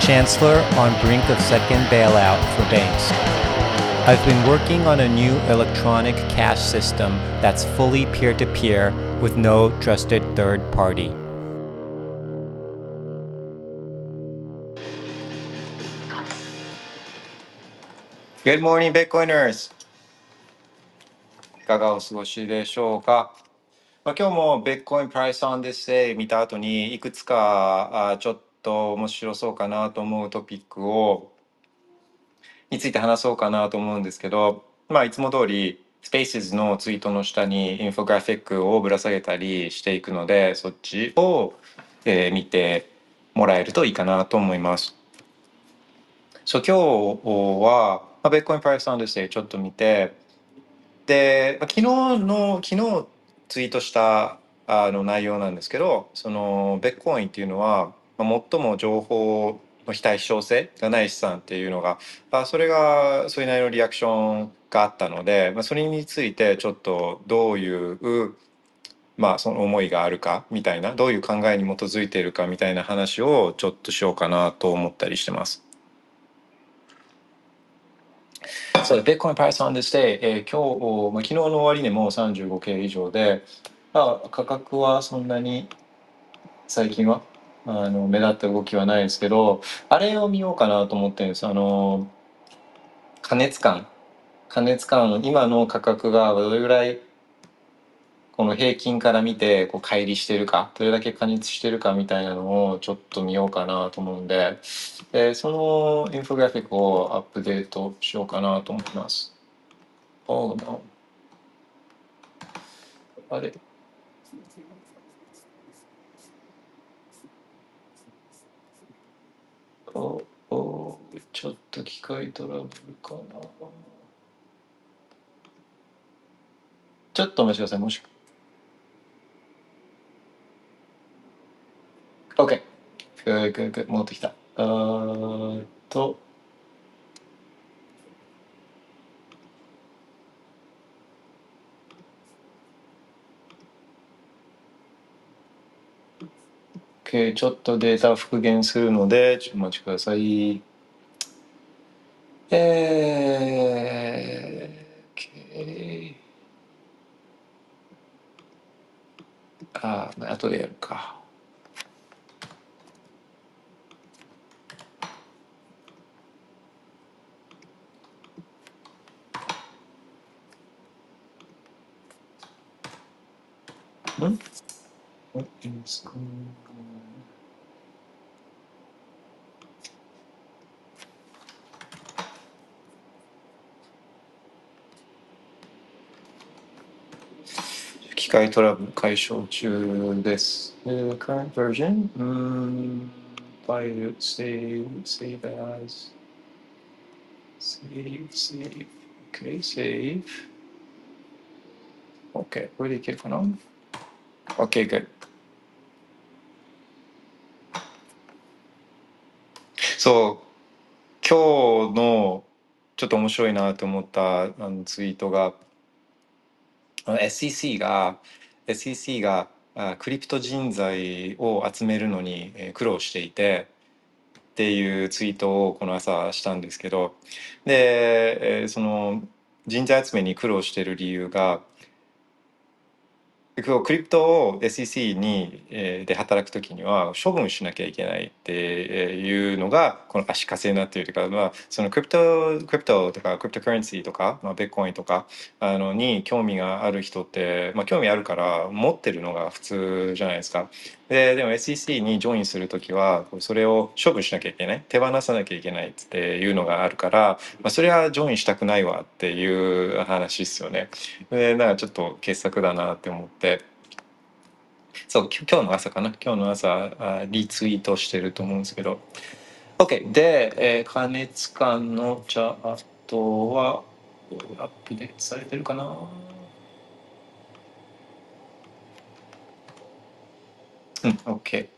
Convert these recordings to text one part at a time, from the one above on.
Chancellor on brink of second bailout for banks. I've been working on a new electronic cash system that's fully peer to peer with no trusted third party. Good morning, Bitcoiners! いかがお過ごしでしょうか、まあ、今日も Bitcoin Price on this day 見た後にいくつかあちょっ と面白そうかなと思うトピックをについて話そうかなと思うんですけど、まあ、いつも通り Spaces のツイートの下にインフォグラフィックをぶら下げたりしていくのでそっちを、えー見てもらえるといいかなと思います。そう今日は、まあ、Bitcoin Price on this day ちょっと見てで、昨日の昨日ツイートしたあの内容なんですけどそのベッコインっていうのは、最も情報の非対称性がない資産っていうのがあそれがそれなりのリアクションがあったので、まあ、それについてちょっとどういうまあその思いがあるかみたいなどういう考えに基づいているかみたいな話をちょっとしようかなと思ったりしてます。そう、Bitcoin Price on this day、えー今日、まあ、昨日の終値も35系以上で、まあ、価格はそんなに最近はあの目立った動きはないですけど、あれを見ようかなと思ってるんです。あの、加熱感。加熱感、今の価格がどれぐらいこの平均から見てこう乖離してるか、どれだけ加熱してるかみたいなのをちょっと見ようかなと思うんで、えーそのインフォグラフィックをアップデートしようかなと思います。Oh no. あれ？おおちょっと機械トラブルかな。ちょっとお待ちください。もし OK。good, good, good. 戻ってきた。あーっと。OK。ちょっとデータ復元するので、ちょっとお待ちください。えー、OK。あー、後でやるか。ん？What is going on? 機械トラブル解消中です。えー current version? うーん、file, save, save as. Save, save. Okay, save. OK、これでいけるかな ?OK, good. そう、今日のちょっと面白いなと思ったあのツイートが、あの SEC が SEC があクリプト人材を集めるのにえ苦労していてっていうツイートをこの朝したんですけど。で、えその人材集めに苦労してる理由がクリプトを SEC に、えーで働くときには処分しなきゃいけないっていうのがこの足かせになっているというか、まあ、そのクリプトクリプトとかクリプトカレンシーとか、まあ、ベッコインとかあのに興味がある人って、まあ、興味あるから持ってるのが普通じゃないですか。ででも SEC にジョインする時はそれを処分しなきゃいけない手放さなきゃいけないっていうのがあるから、まあ、それはジョインしたくないわっていう話ですよね。でなんかちょっと傑作だなって思ってそう今日の朝かな？今日の朝あリツイートしてると思うんですけど OK。で、えー、加熱感のチャートはアップデートされてるかな？うん、OK。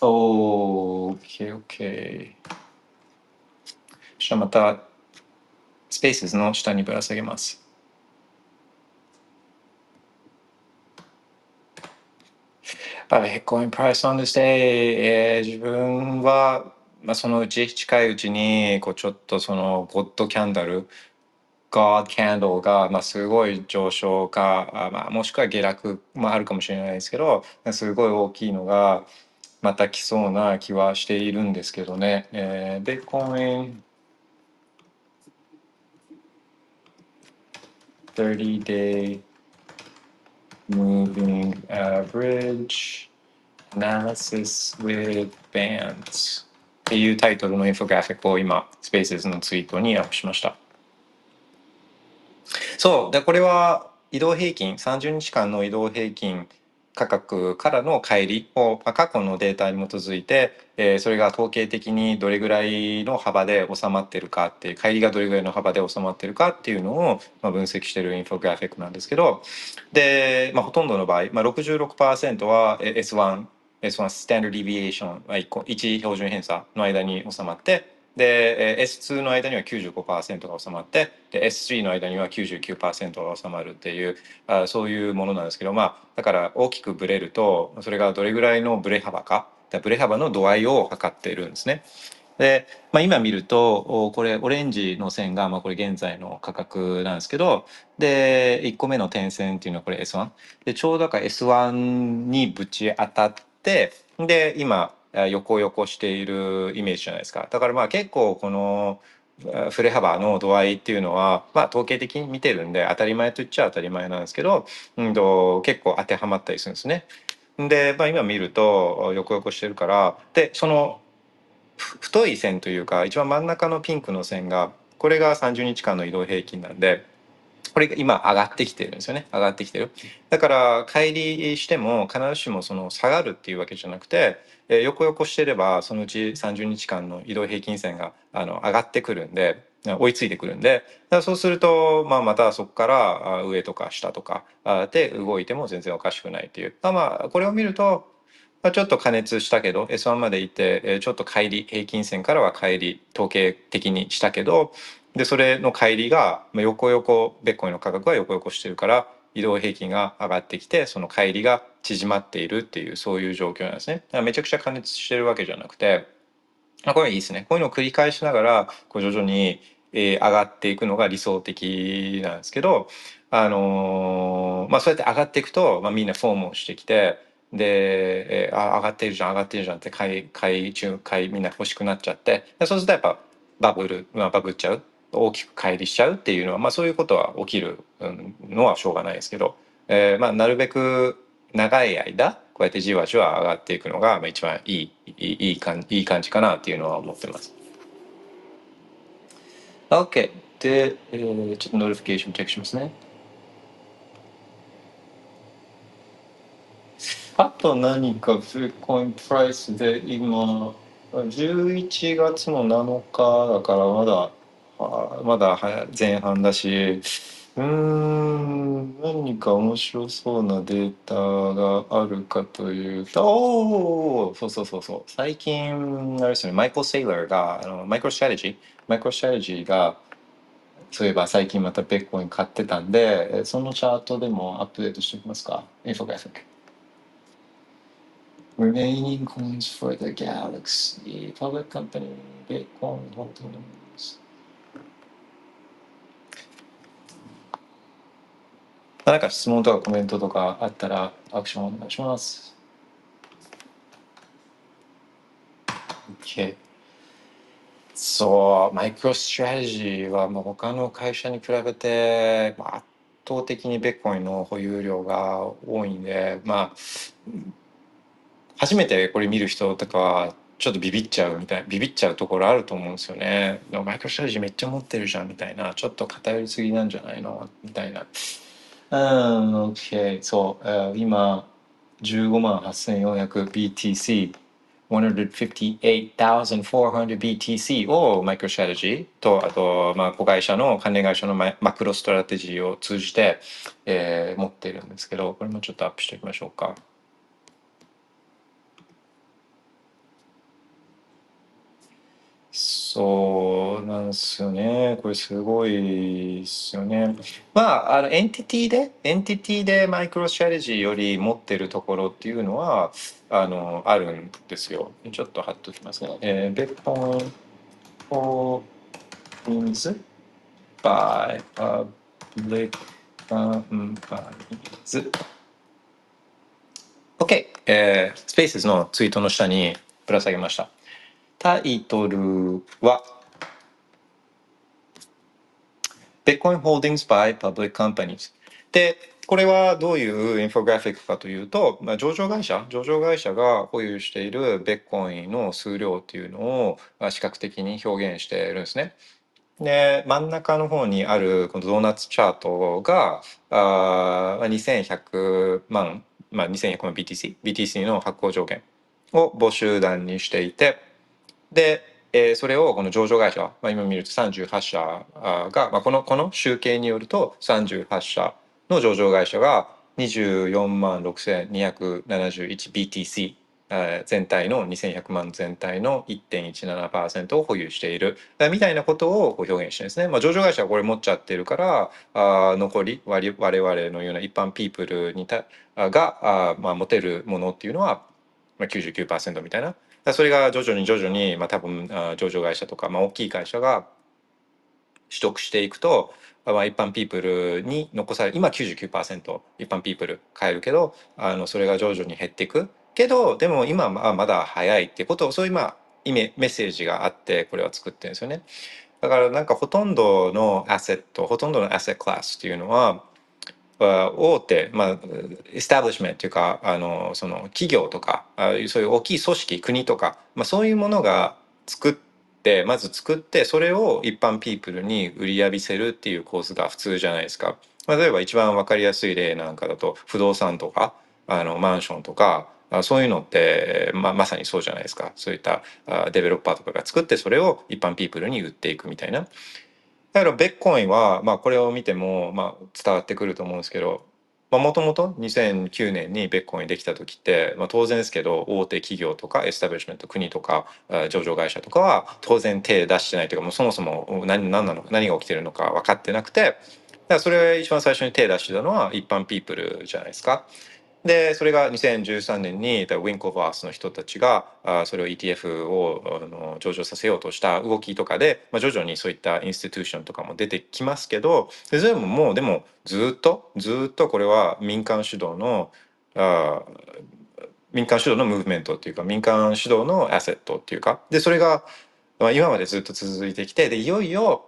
OK、OK。そしたらまた、スペースの下にぶら下げます。Bitcoin price on this day、え、自分は、まあ、そのうち近いうちにこうちょっとそのゴッドキャンダル God Candle が、まあ、すごい上昇か、まあ、もしくは下落もあるかもしれないですけどすごい大きいのがまた来そうな気はしているんですけどね。えー、Bitcoin 30 day moving average analysis with bands っていうタイトルのインフォグラフィックを今、スペースのツイートにアップしました。そう。で、これは移動平均、30日間の移動平均価格からの乖離を、まあ、過去のデータに基づいて、えー、それが統計的にどれぐらいの幅で収まってるかっていう、乖離がどれぐらいの幅で収まってるかっていうのを、まあ、分析してるインフォグラフィックなんですけど、で、まあ、ほとんどの場合、まあ66%は S1、S1 スタンダードディビエーション、1標準偏差の間に収まって、で S2 の間には95%が収まってで S3 の間には99%が収まるっていうあそういうものなんですけどまあだから大きくブレるとそれがどれぐらいのブレ幅かブレ幅の度合いを測っているんですね。で、まあ、今見るとこれオレンジの線がまあこれ現在の価格なんですけどで1個目の点線っていうのはこれ S1 でちょうどか S1 にぶち当たってで今横横しているイメージじゃないですか。だからまあ結構この振れ幅の度合いっていうのは、まあ、統計的に見てるんで当たり前と言っちゃ当たり前なんですけど、うんと、結構当てはまったりするんですね。で、まあ、今見ると横横してるからでその太い線というか一番真ん中のピンクの線がこれが30日間の移動平均なんでこれが今上がってきてるんですよね。上がってきてる。だから乖離しても必ずしもその下がるっていうわけじゃなくて、横横してればそのうち30日間の移動平均線があの上がってくるんで追いついてくるんでそうすると、まあ、またそこから上とか下とかで動いても全然おかしくないっていう。まあこれを見ると、ちょっと加熱したけど S1 まで行ってちょっと乖離平均線からは乖離統計的にしたけどでそれの乖離が横横ベッコイの価格は横横してるから移動平均が上がってきてその乖離が縮まっているっていうそういう状況なんですね。だからめちゃくちゃ加熱してるわけじゃなくてあこれいいですね。こういうのを繰り返しながらこう徐々に、えー、上がっていくのが理想的なんですけど、あのー、まあ、そうやって上がっていくと、まあ、みんなフォームをしてきてで、えー、あ上がってるじゃん上がってるじゃんって買い買い中買いみんな欲しくなっちゃってそうするとやっぱバブル、まあ、バブっちゃう大きく乖離しちゃうっていうのは、まあ、そういうことは起きるのはしょうがないですけど、えーまあ、なるべく長い間こうやってじわじわ上がっていくのが、一番いいいいいい感いい感じかなっていうのは思ってます。OK。で、えー、ちょっと notification チェックしますね。あと何かフルコインプライスで今11月の7日だからまだまだ前半だしうん何か面白そうなデータがあるかというとおおそうそうそうそう。最近あれですねマイクル・セイラーがあのマイクロストラテジーマイクロストラテジーがそういえば最近またベッコイン買ってたんでそのチャートでもアップデートしておきますか？インフォグラフィック Remaining coins for the Galaxy. Public Company Bitcoin. Holdings 何か質問とかコメントとかあったらアクションお願いします。OK。そう、マイクロストラテジーはまあ他の会社に比べて、圧倒的にビットコインの保有量が多いんで、まあ、初めてこれ見る人とかはちょっとビビっちゃうみたいなビビっちゃうところあると思うんですよね。でもマイクロストラテジーめっちゃ持ってるじゃんみたいな、ちょっと偏りすぎなんじゃないのみたいな。うん、OK。そう、今、15万 8400BTC 158,400BTC をマイクロストラテジー。とあとまあ子会社の関連会社のママクロストラテジーを通じて、えー、持っているんですけどこれもちょっとアップしておきましょうか。そう。なんですよね。これすごいですよね。まあ、あの、 entity で、 entity でマイクロストラテジーより持ってるところっていうのは、あの、あるんですよ。ちょっと貼っときますね。えー、 Bitcoin Holdings by Public Companies。OK、えー、スペースのツイートの下にぶら下げました。タイトルは Bitcoin Holdings by Public Companies でこれはどういうインフォグラフィックかというと、まあ、上場会社上場会社が保有しているベッコインの数量っていうのをまあ視覚的に表現しているんですね。で真ん中の方にあるこのドーナツチャートがあ2100万、まあ、2100万 BTC BTC の発行条件を募集団にしていてで、えー、それをこの上場会社、まあ、今見ると38社が、まあ、このこの集計によると38社の上場会社が24万 6271BTC 全体の2100万全体の1.17%を保有しているみたいなことを表現してですね。まあ、上場会社はこれ持っちゃってるからあ残り我々のような一般ピープルにたがあ、まあ、持てるものっていうのは99%みたいなそれが徐々に徐々に、まあ、多分上場会社とか、まあ、大きい会社が取得していくと、まあ、一般ピープルに残される今99%一般ピープル買えるけどあのそれが徐々に減っていくけどでも今はまだ早いってことをそういうまあ意味メッセージがあってこれは作ってるんですよね。だからなんかほとんどのアセットほとんどのアセットクラスっていうのは大手、まあ、エスタブリッシュメントというかあのその企業とかあそういう大きい組織国とか、まあ、そういうものが作ってまず作ってそれを一般ピープルに売り浴びせるっていう構図が普通じゃないですか。まあ、例えば一番分かりやすい例なんかだと不動産とかあのマンションとかそういうのって、ままさにそうじゃないですかそういったデベロッパーとかが作ってそれを一般ピープルに売っていくみたいなだからビットコインは、まあ、これを見ても、まあ、伝わってくると思うんですけどもともと2009年にビットコインできた時って、まあ、当然ですけど大手企業とかエスタブリッシュメント国とか上場会社とかは当然手出してないというかもうそもそも何何なの何が起きてるのか分かってなくてだからそれ一番最初に手出してたのは一般ピープルじゃないですか。でそれが2013年にウィンクルボスの人たちがあそれを ETF をあの上場させようとした動きとかで、まあ、徐々にそういった institution とかも出てきますけどそれももうでもずっとずっとこれは民間主導のあ民間主導のムーブメントっていうか民間主導のアセットっていうか。でそれが、今までずっと続いてきてでいよいよ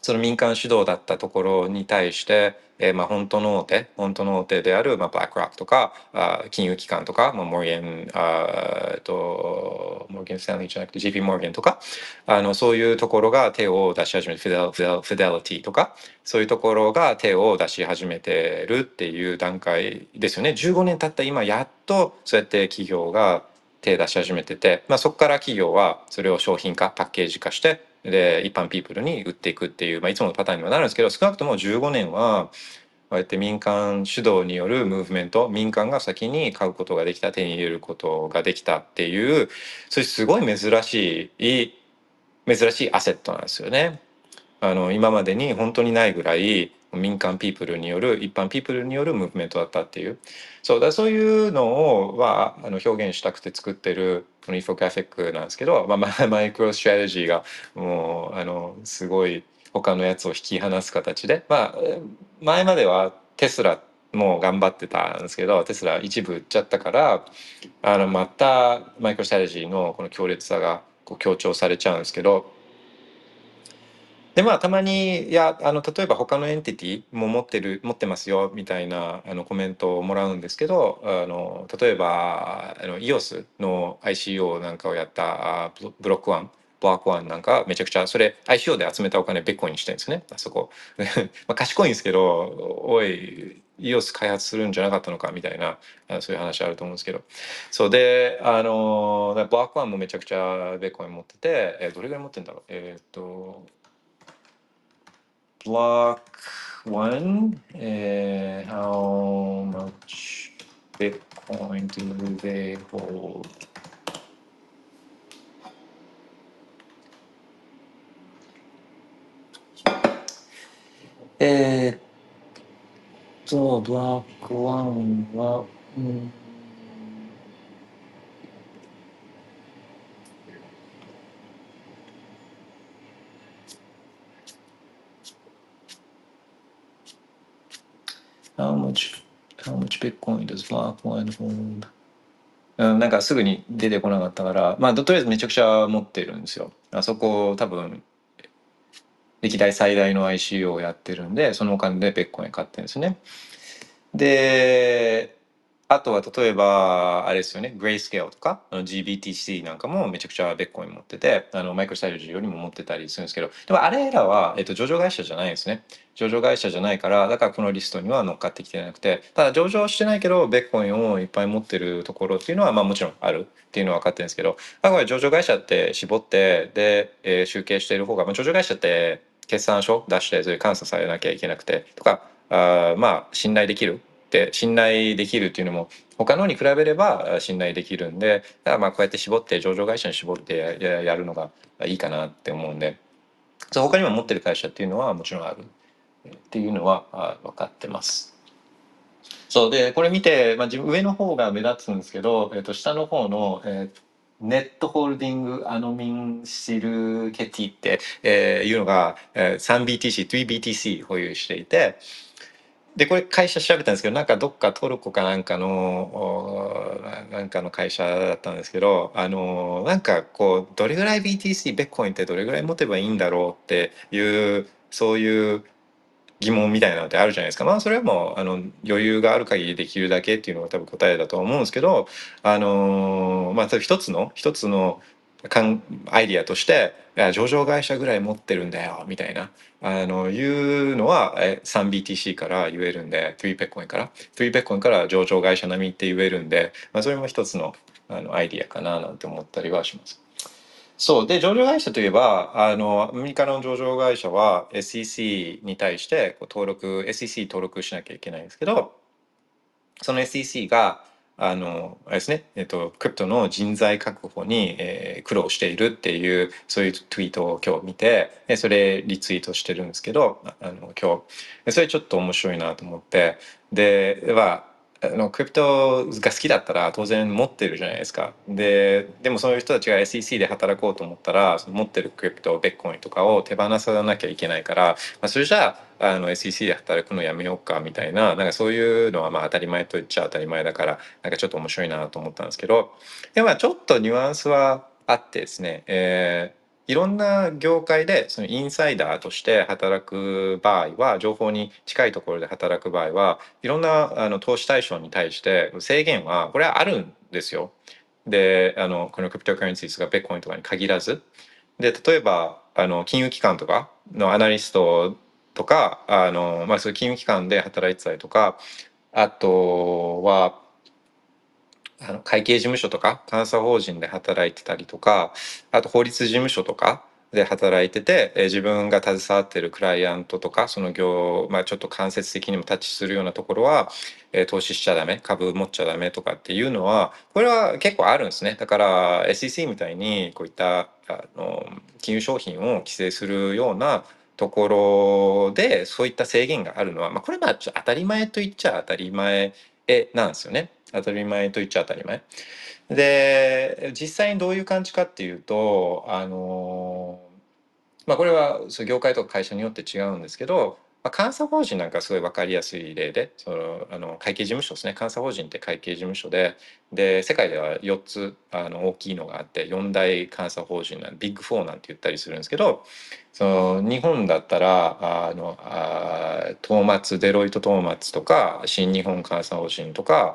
その民間主導だったところに対して、えー、まあ本当の大手本当の大手である、まあ、ブラックロックとかあ金融機関とか、まあ、モーゲンあえっとモーゲン・スタンリーじゃなくて JP モーゲンとかあのそういうところが手を出し始めてフィデルフィデリティとかそういうところが手を出し始めてるっていう段階ですよね。15年経った今やっとそうやって企業が手出し始めてて、まあ、そこから企業はそれを商品化パッケージ化してで一般ピープルに売っていくっていう、まあ、いつものパターンにはなるんですけど少なくとも15年はこうやって民間主導によるムーブメント民間が先に買うことができた手に入れることができたっていうそれすごい珍しい珍しいアセットなんですよね。あの今までに本当にないぐらい民間ピープルによる一般ピープルによるムーブメントだったっていう。そうだそういうのをはあの表現したくて作ってるこのインフォグラフィックなんですけど、まあ、マイクロストラテジーがもうあのすごい他のやつを引き離す形でまあ前まではテスラもう頑張ってたんですけどテスラ一部売っちゃったからあのまたマイクロストラテジーのこの強烈さがこう強調されちゃうんですけどでまあたまにいやあの例えば他の entity も持ってる持ってますよみたいなあのコメントをもらうんですけどあの例えばあの EOS の ICO なんかをやったブロックワンブロックワンなんかめちゃくちゃそれ ICO で集めたお金ビットコインにしてるんですねあそこ。まあ賢いんですけどおい EOS 開発するんじゃなかったのかみたいなそういう話あると思うんですけど。そうであのブロックワンもめちゃくちゃベッコイン持ってて、えーどれぐらい持ってんだろう？えーっとブロック1、えー how much Bitcoin do they hold? えーっと、ブロック1は、うん、How much, how much Bitcoin does Block One hold? うん、なんかすぐに出てこなかったから、まあ、とりあえずめちゃくちゃ持ってるんですよ。あそこ多分、歴代最大の ICO をやってるんで、そのお金でベッコイン買ってるんですね。で、あとは例えば、あれですよね、グレイスケールとか、GBTC なんかもめちゃくちゃベッコイン持ってて、あのマイクロスタイルジーよりも持ってたりするんですけど、でもあれらは、えっと、上場会社じゃないですね。上場会社じゃないから、だからこのリストには乗っかってきてなくて、ただ上場してないけど、ベッコインをいっぱい持ってるところっていうのは、まあもちろんあるっていうのは分かってるんですけど、あ、これ上場会社って絞って、で、えー集計している方が、まあ、上場会社って決算書出して、それ監査されなきゃいけなくて、とか、あまあ信頼できるって信頼できるっていうのも他のに比べればあ信頼できるんでだからまあこうやって絞って上場会社に絞ってやややるのがいいかなって思うんでそう他にも持ってる会社っていうのはもちろんあるっていうのはあ分かってます。そうでこれ見て、まあ、自分上の方が目立つんですけど、えっと下の方の、えーネットホールディングアノミンシルケティって、えーいうのが、えー 3BTC、3BTC 保有していて、でこれ会社調べたんですけどなんかどっかトルコかなんかのなんかの会社だったんですけどあのなんかこうどれぐらい BTC ベッコインってどれぐらい持てばいいんだろうっていうそういう疑問みたいなのってあるじゃないですか。まあそれはもうあの余裕がある限りできるだけっていうのが多分答えだと思うんですけどあのまあ一つの一つのアイディアとしていや上場会社ぐらい持ってるんだよみたいな。あのいうのはえ 3BTC から言えるんで3ペッコインから。3ペッコインから上場会社並みって言えるんで、まあ、それも一つのあのアイディアかななんて思ったりはします。そう。で上場会社といえばあのアメリカの上場会社は SEC に対してこう登録 SEC 登録しなきゃいけないんですけどその SEC があのあれですね、えっと、クリプトの人材確保に、えー苦労しているっていうそういうツイートを今日見てでそれリツイートしてるんですけどあの今日。それちょっと面白いなと思って。ではのクリプトが好きだったら当然持ってるじゃないですか。ででもそういう人たちが SEC で働こうと思ったら持ってるクリプトベッコインとかを手放さなきゃいけないから、まあ、それじゃああの SEC で働くのやめようかみたいななんかそういうのはまあ当たり前と言っちゃ当たり前だからなんかちょっと面白いなと思ったんですけど。でもまあちょっとニュアンスはあってですね、えーいろんな業界でそのインサイダーとして働く場合は情報に近いところで働く場合はいろんなあの投資対象に対して制限はこれはあるんですよ。であのこのクリプトカレンシーがベッコインとかに限らずで例えばあの金融機関とかのアナリストとかあの、まあ、そういう金融機関で働いてたりとかあとはあの会計事務所とか監査法人で働いてたりとかあと法律事務所とかで働いてて、え自分が携わってるクライアントとかその業、まあ、ちょっと間接的にもタッチするようなところは、え投資しちゃダメ株持っちゃダメとかっていうのはこれは結構あるんですね。だから SEC みたいにこういったあの金融商品を規制するようなところでそういった制限があるのは、まあ、これまあちょ当たり前と言っちゃ当たり前なんですよね。当たり前と言っちゃ当たり前。で実際にどういう感じかっていうとあのまあこれは業界とか会社によって違うんですけど、まあ、監査法人なんかすごい分かりやすい例でそのあの会計事務所ですね。監査法人って会計事務所でで世界では4つあの大きいのがあって4大監査法人なんビッグ4なんて言ったりするんですけどその日本だったらあのあトーマツデロイトトーマツとか新日本監査法人とか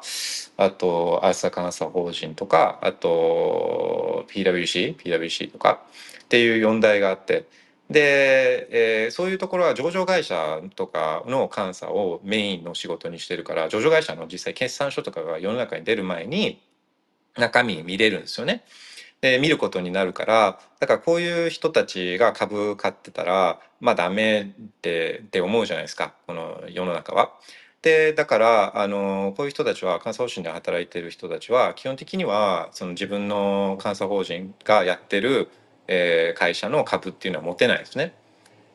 あと朝監査法人とかあと PWC PWC とかっていう4大があってで、えーそういうところは上場会社とかの監査をメインの仕事にしてるから上場会社の実際決算書とかが世の中に出る前に中身見れるんですよね。で見ることになるからだからこういう人たちが株買ってたらまあダメってって思うじゃないですかこの世の中は。でだからあのこういう人たちは監査法人で働いてる人たちは基本的にはその自分の監査法人がやってる、えー会社の株っていうのは持てないですね。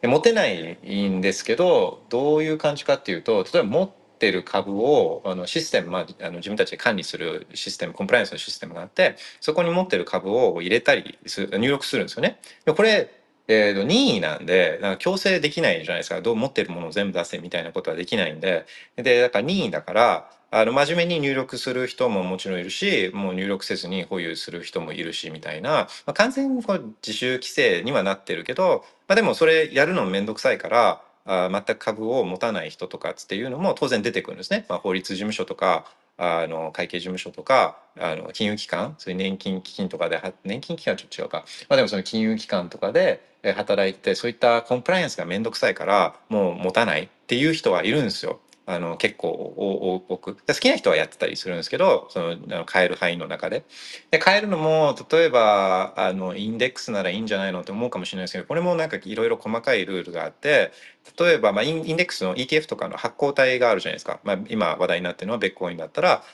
持てないんですけどどういう感じかっていうと例えば持ってる株をあのシステム、まあ、あの自分たちで管理するシステムコンプライアンスのシステムがあってそこに持ってる株を入れたり入力するんですよね。これえー、と任意なんでなんか強制できないじゃないですか。どう持ってるものを全部出せみたいなことはできないんで。でだから任意だからあの真面目に入力する人ももちろんいるしもう入力せずに保有する人もいるしみたいな、まあ、完全にこう自主規制にはなってるけど、まあ、でもそれやるの面倒くさいからあ全く株を持たない人とかっていうのも当然出てくるんですね。まあ、法律事務所とかあの会計事務所とかあの金融機関そういう年金基金とかで年金基金はちょっと違うか、まあ、でもその金融機関とかで働いてそういったコンプライアンスが面倒くさいからもう持たないっていう人はいるんですよ。あの結構多く好きな人はやってたりするんですけどそのあの買える範囲の中でで買えるのも例えばあのインデックスならいいんじゃないのって思うかもしれないですけどこれもなんかいろいろ細かいルールがあって例えば、まあ、インインデックスの ETF とかの発行体があるじゃないですか、まあ、今話題になってるのはベッコインだったら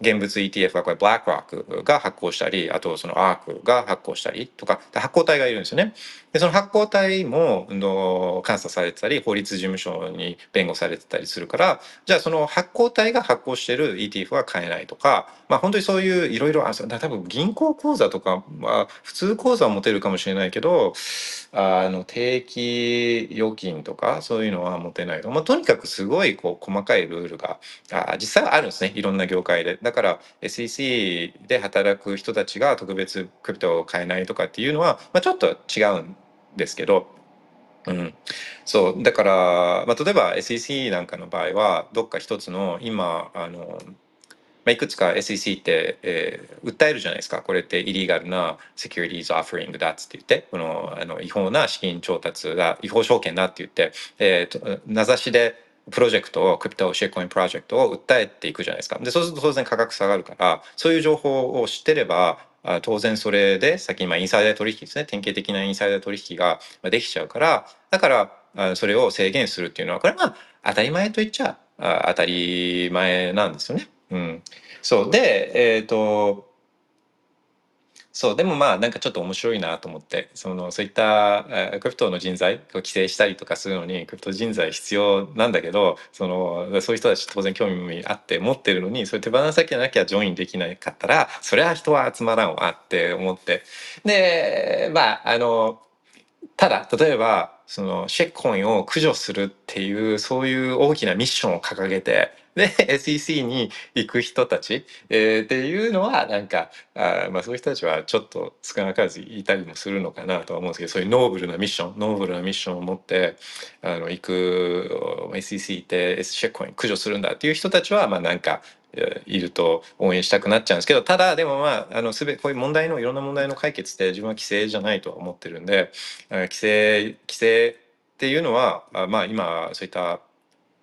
現物 ETF はこれブラックロックが発行したりあとそのアークが発行したりとか発行体がいるんですよね。でその発行体もの監査されてたり法律事務所に弁護されてたりするからじゃあその発行体が発行してる ETF は買えないとかまあ本当にそういういろいろあ多分銀行口座とかは普通口座は持てるかもしれないけどあの定期預金とかそういうのは持てないと、まあ、とにかくすごいこう細かいルールがあ実際あるんですねいろんな業界で。だから SEC で働く人たちが特別クリプトを買えないとかっていうのは、まあ、ちょっと違うんですけど、うん、そう。だから、まあ、例えば SEC なんかの場合はどっか一つの今あのま、いくつか SEC って、えー、訴えるじゃないですか。これってイリーガルなセキュリティーズオフリングだっつって言ってこのあの違法な資金調達が違法証券だって言って、えー、名指しでプロジェクトをクリプトシェイコインプロジェクトを訴えていくじゃないですか。でそうすると当然価格下がるからそういう情報を知ってれば当然それで先にまあインサイダー取引ですね。典型的なインサイダー取引ができちゃうからだからそれを制限するっていうのはこれは当たり前と言っちゃ当たり前なんですよね。うん、そう。でえっ、ー、とそうでもまあなんかちょっと面白いなと思ってそのそういったクリプトの人材を規制したりとかするのにクリプト人材必要なんだけどそのそういう人たち当然興味あって持ってるのにそれ手放さなきゃジョインできなかったらそれは人は集まらんわって思って。でまああのただ例えばそのシェッコインを駆除するっていうそういう大きなミッションを掲げてで SEC に行く人たち、えー、っていうのはなんかあ、まあ、そういう人たちはちょっと少なからずいたりもするのかなとは思うんですけどそういうノーブルなミッションノーブルなミッションを持ってあの行く SEC 行って S シェッコイン駆除するんだっていう人たちはまあなんかいると応援したくなっちゃうんですけどただでもまああのすべこういう問題のいろんな問題の解決って自分は規制じゃないとは思ってるんで規制規制っていうのはまあ今そういった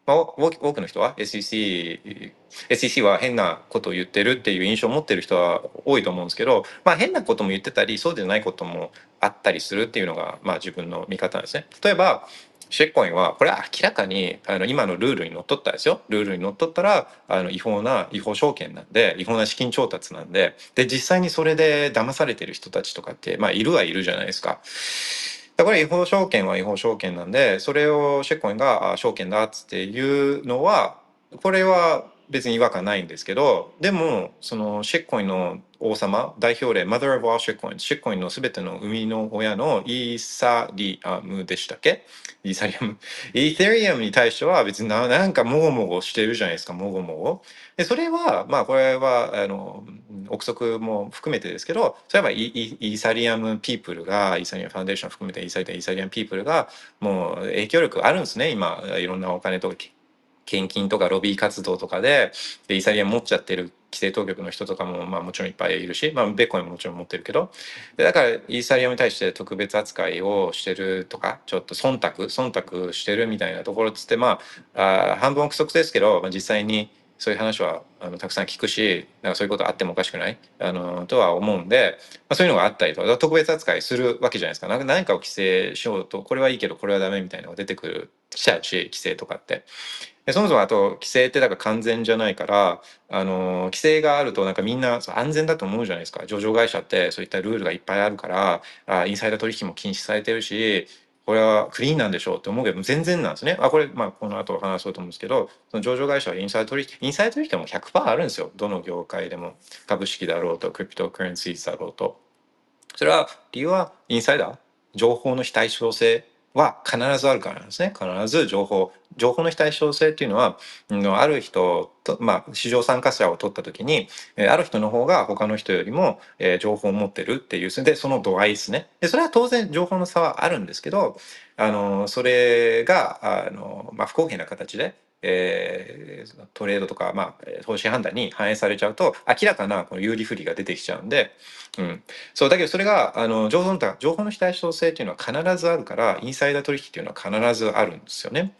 まあ、多くの人は SEC, SEC は変なことを言ってるっていう印象を持ってる人は多いと思うんですけど、まあ、変なことも言ってたりそうでないこともあったりするっていうのが、まあ、自分の見方なんですね。例えばシェッコインはこれは明らかにあの今のルールにのっとったですよルールにのっとったらあの違法な違法証券なんで違法な資金調達なんでで実際にそれで騙されてる人たちとかって、まあ、いるはいるじゃないですか。これ違法証券は違法証券なんでそれをシェコインが証券だっつっていうのはこれは別に違和感ないんですけどでもそのシェッコインの王様代表例 Mother of all shitcoins シェッコインの全ての生みの親のイーサリアムでしたっけ？イーサリアム？イーサリアムに対しては別になんかもごもごしてるじゃないですかもごもごでそれはまあこれはあの憶測も含めてですけどそれはイーサリアムピープルがイーサリアムファンデーション含めてイーサリアムピープルがもう影響力あるんですね今いろんなお金とか献金とかロビー活動とかででイーサリアム持っちゃってる規制当局の人とかも、まあ、もちろんいっぱいいるし、まあ、ベッコインももちろん持ってるけどでだからイーサリアムに対して特別扱いをしてるとかちょっと忖度忖度してるみたいなところっつってまああ半分憶測ですけど、まあ、実際にそういう話はあのたくさん聞くしなんかそういうことあってもおかしくない？あのとは思うんで、まあ、そういうのがあったりとか特別扱いするわけじゃないですかなんか何かを規制しようとこれはいいけどこれはダメみたいなのが出てくるきちゃうし規制とかって。でそもそもあと規制ってだから完全じゃないからあの規制があるとなんかみんな安全だと思うじゃないですか。上場会社ってそういったルールがいっぱいあるからあインサイダー取引も禁止されてるしこれはクリーンなんでしょうって思うけど全然なんですね。あこれまあこの後話そうと思うんですけどその上場会社はインサイド取引インサイド取引はも100%あるんですよ。どの業界でも。株式だろうとクリプトカレンシーだろうと。それは理由はインサイダー？情報の非対称性？は必ずあるからなんですね。必ず情報。情報の非対称性っていうのは、ある人と、まあ、市場参加者を取った時に、ある人の方が他の人よりも、情報を持ってるっていう、で、その度合いですね。で、それは当然情報の差はあるんですけど、あの、それが、あの、まあ、不公平な形で、えー、トレードとか、まあ、投資判断に反映されちゃうと明らかなこの有利不利が出てきちゃうんで、うん、そうだけどそれがあの情報の情報の非対称性っていうのは必ずあるからインサイダー取引っていうのは必ずあるんですよね。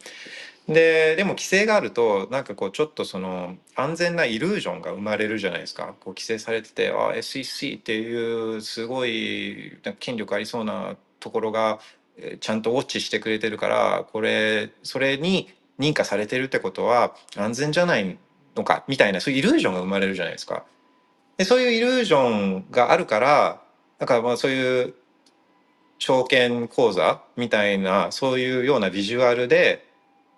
ででも規制があるとなんかこうちょっとその安全なイルージョンが生まれるじゃないですかこう規制されててあ SEC っていうすごい権力ありそうなところがちゃんとウォッチしてくれてるからこれそれに認可されてるってことは安全じゃないのかみたいなそういうイルージョンが生まれるじゃないですか。でそういうイルージョンがあるからだからまあそういう証券口座みたいなそういうようなビジュアルで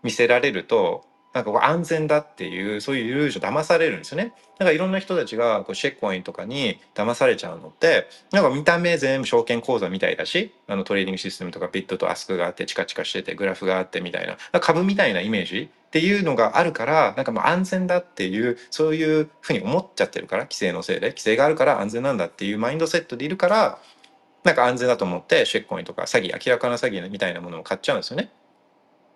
見せられるとなんかこう安全だっていうそういうイルージョン騙されるんですよね。だからいろんな人たちがこうシェッコインとかに騙されちゃうのってなんか見た目全部証券口座みたいだしあのトレーディングシステムとかビットとアスクがあってチカチカしててグラフがあってみたいな株みたいなイメージっていうのがあるからなんかもう安全だっていうそういうふうに思っちゃってるから規制のせいで規制があるから安全なんだっていうマインドセットでいるからなんか安全だと思ってシェッコインとか詐欺明らかな詐欺みたいなものを買っちゃうんですよね。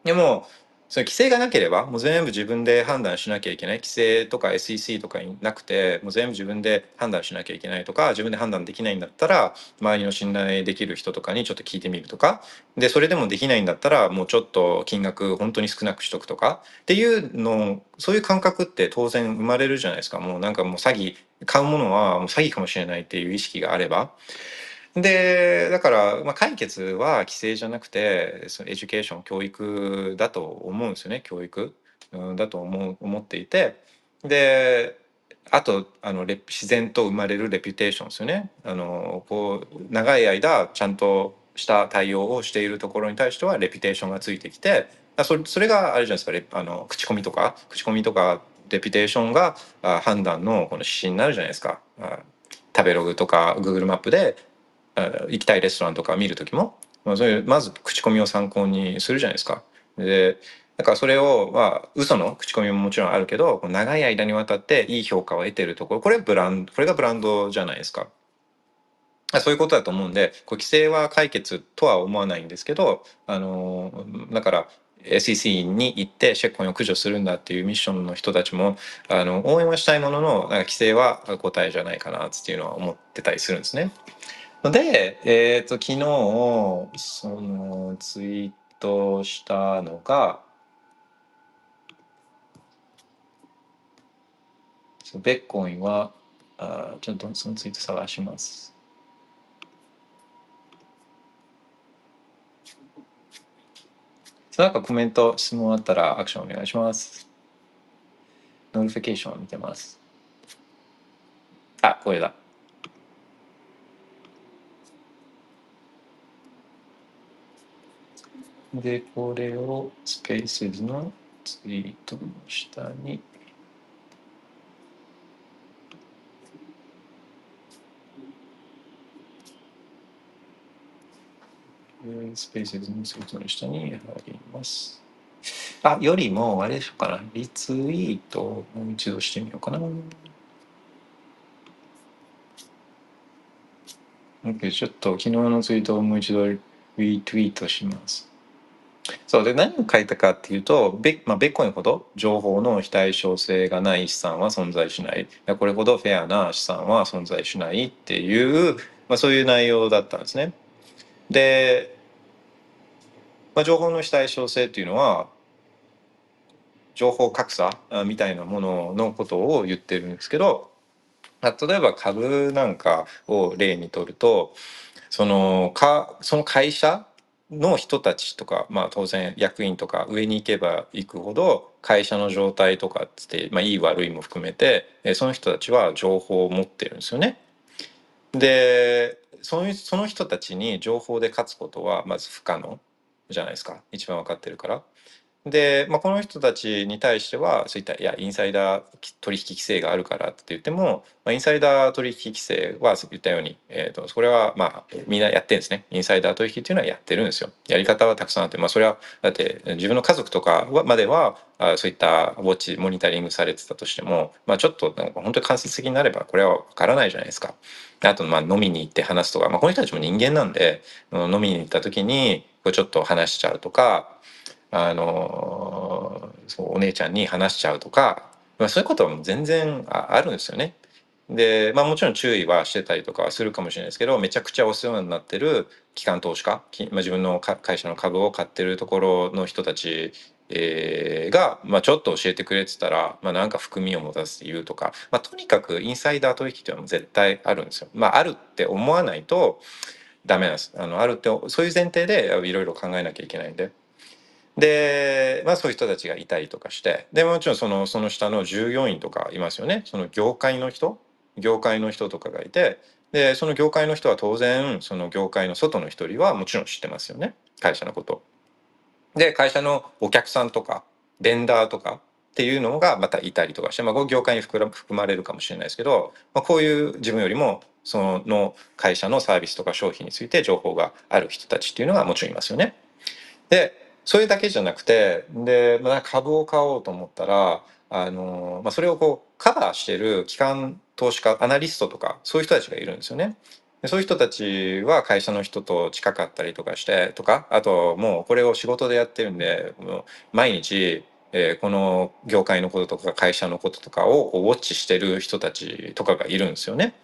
でもその規制がなければもう全部自分で判断しなきゃいけない規制とか SEC とかになくてもう全部自分で判断しなきゃいけないとか自分で判断できないんだったら周りの信頼できる人とかにちょっと聞いてみるとか。でそれでもできないんだったらもうちょっと金額本当に少なくしとくとか。っていうのそういう感覚って当然生まれるじゃないですか。もうなんかもう詐欺買うものはもう詐欺かもしれないっていう意識があれば。でだから、まあ、解決は規制じゃなくてその education 教育だと思うんですよね教育、うん、だと思う思っていて。であとあの自然と生まれる reputation ですよね。あのこう長い間ちゃんとした対応をしているところに対しては reputation がついてきて。それそれがあれじゃないですかあの口コミとか。口コミとかレピュテーションが判断のこの指針になるじゃないですか。食べログとか Google マップで行きたいレストランとか見る時も、まあ、そういうまず口コミを参考にするじゃないですか。でだからそれをまあ嘘の口コミももちろんあるけど長い間にわたっていい評価を得てるところこれブランこれがブランドじゃないですか。そういうことだと思うんでこう規制は解決とは思わないんですけどあのだから SEC に行ってシェッコンを駆除するんだっていうミッションの人たちもあの応援はしたいもののなんか規制は答えじゃないかなっていうのは思ってたりするんですね。で、えっ、と、昨日、その、ツイートしたのが、ベッコインは、あちょっとそのツイート探します。なんかコメント、質問あったらアクションお願いします。 notification を見てます。あ、これだ。で、これを Spaces のツイートの下にスペースズのツイートの下に貼ります。あ、よりも、あれでしょうかな。リツイートをもう一度してみようかな。OK、ちょっと昨日のツイートをもう一度リツイートします。そうで何を書いたかっていうとベ,、まあ、ベッコインほど情報の非対称性がない資産は存在しないこれほどフェアな資産は存在しないっていう、まあ、そういう内容だったんですね。で、まあ、情報の非対称性っていうのは情報格差みたいなもののことを言ってるんですけど例えば株なんかを例にとるとそのかその会社の人たちとか、まあ、当然役員とか上に行けば行くほど会社の状態とかっつって、まあ、いい悪いも含めてその人たちは情報を持ってるんですよね。でそのその人たちに情報で勝つことはまず不可能じゃないですか一番分かってるから。で、まあ、この人たちに対してはそういったいやインサイダー取引規制があるからって言っても、まあ、インサイダー取引規制は言ったように、えーと、それはまあみんなやってるんですねインサイダー取引っていうのはやってるんですよやり方はたくさんあって、まあ、それはだって自分の家族とかまではあそういったウォッチモニタリングされてたとしても、まあ、ちょっとなんか本当に間接的になればこれは分からないじゃないですか。あとまあ飲みに行って話すとか、まあ、この人たちも人間なんで飲みに行った時にこうちょっと話しちゃうとかあのそうお姉ちゃんに話しちゃうとか、まあ、そういうことも全然あるんですよね。で、まあ、もちろん注意はしてたりとかはするかもしれないですけどめちゃくちゃお世話になってる機関投資家、まあ、自分の会社の株を買ってるところの人たちえー、が、まあ、ちょっと教えてくれてたら、まあ、なんか含みを持たせて言うとか、まあ、とにかくインサイダー取引っていうのは絶対あるんですよ。まあ、あるって思わないとダメなんです。あのあるってそういう前提でいろいろ考えなきゃいけないんで。で、まあ、そういう人たちがいたりとかしてでもちろんそのその下の従業員とかいますよねその業界の人？業界の人とかがいてでその業界の人は当然その業界の外の一人はもちろん知ってますよね会社のこと。で会社のお客さんとかベンダーとかっていうのがまたいたりとかして、まあ、業界に含まれるかもしれないですけど、まあ、こういう自分よりもその会社のサービスとか商品について情報がある人たちっていうのがもちろんいますよね。でそれだけじゃなくてで、まあ、株を買おうと思ったらあの、まあ、それをこうカバーしてる機関投資家アナリストとかそういう人たちがいるんですよね。そういう人たちは会社の人と近かったりとかしてとかあともうこれを仕事でやってるんで毎日、えー、この業界のこととか会社のこととかをウォッチしてる人たちとかがいるんですよね。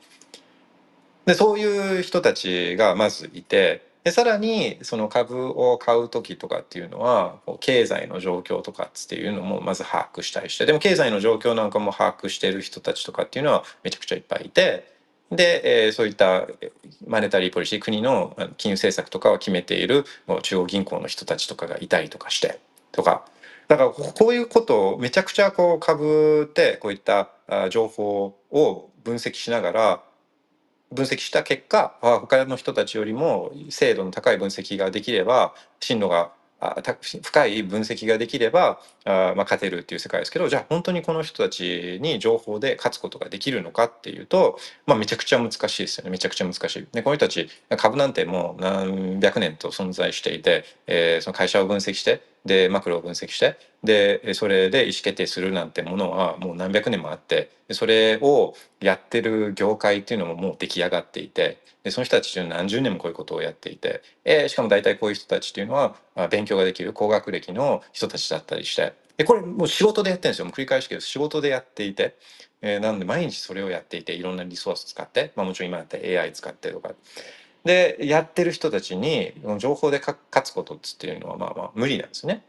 でそういう人たちがまずいてでさらにその株を買う時とかっていうのは経済の状況とかっていうのもまず把握したりしてでも経済の状況なんかも把握してる人たちとかっていうのはめちゃくちゃいっぱいいてで、えー、そういったマネタリーポリシー国の金融政策とかを決めている中央銀行の人たちとかがいたりとかしてとか。だからこういうことをめちゃくちゃこう株ってこういった情報を分析しながら分析した結果他の人たちよりも精度の高い分析ができれば進路が深い分析ができれば、まあ、勝てるっていう世界ですけどじゃあ本当にこの人たちに情報で勝つことができるのかっていうと、まあ、めちゃくちゃ難しいですよねめちゃくちゃ難しい。でこの人たち株なんてもう何百年と存在していて、えー、その会社を分析してでマクロを分析してでそれで意思決定するなんてものはもう何百年もあってそれをやってる業界っていうのももう出来上がっていてでその人たちっていうのは何十年もこういうことをやっていて、えー、しかも大体こういう人たちっていうのは勉強ができる高学歴の人たちだったりしてでこれもう仕事でやってるんですよ。もう繰り返しけど仕事でやっていて、えー、なので毎日それをやっていていろんなリソース使って、まあ、もちろん今だったら AI 使ってとか。でやってる人たちに情報で勝つことっていうのはまあまあ無理なんですね。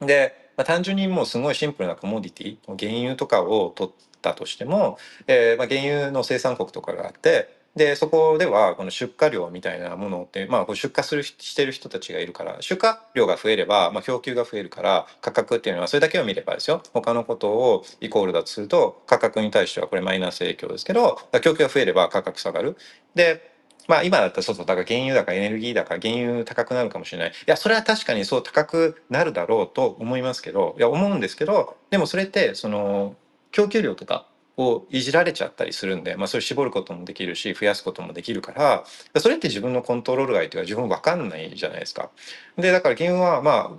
で、まあ、単純にもうすごいシンプルなコモディティ原油とかを取ったとしても、えー、まあ原油の生産国とかがあってでそこではこの出荷量みたいなものって、まあ、出荷するしてる人たちがいるから出荷量が増えれば、まあ、供給が増えるから価格っていうのはそれだけを見ればですよ他のことをイコールだとすると価格に対してはこれマイナス影響ですけど供給が増えれば価格下がる。でまあ今だったらそうそうだから原油だかエネルギーだか原油高くなるかもしれないいやそれは確かにそう高くなるだろうと思いますけどいや思うんですけどでもそれってその供給量とかをいじられちゃったりするんで、まあ、それ絞ることもできるし増やすこともできるからそれって自分のコントロール外というか自分分かんないじゃないですか。でだから原油はまあ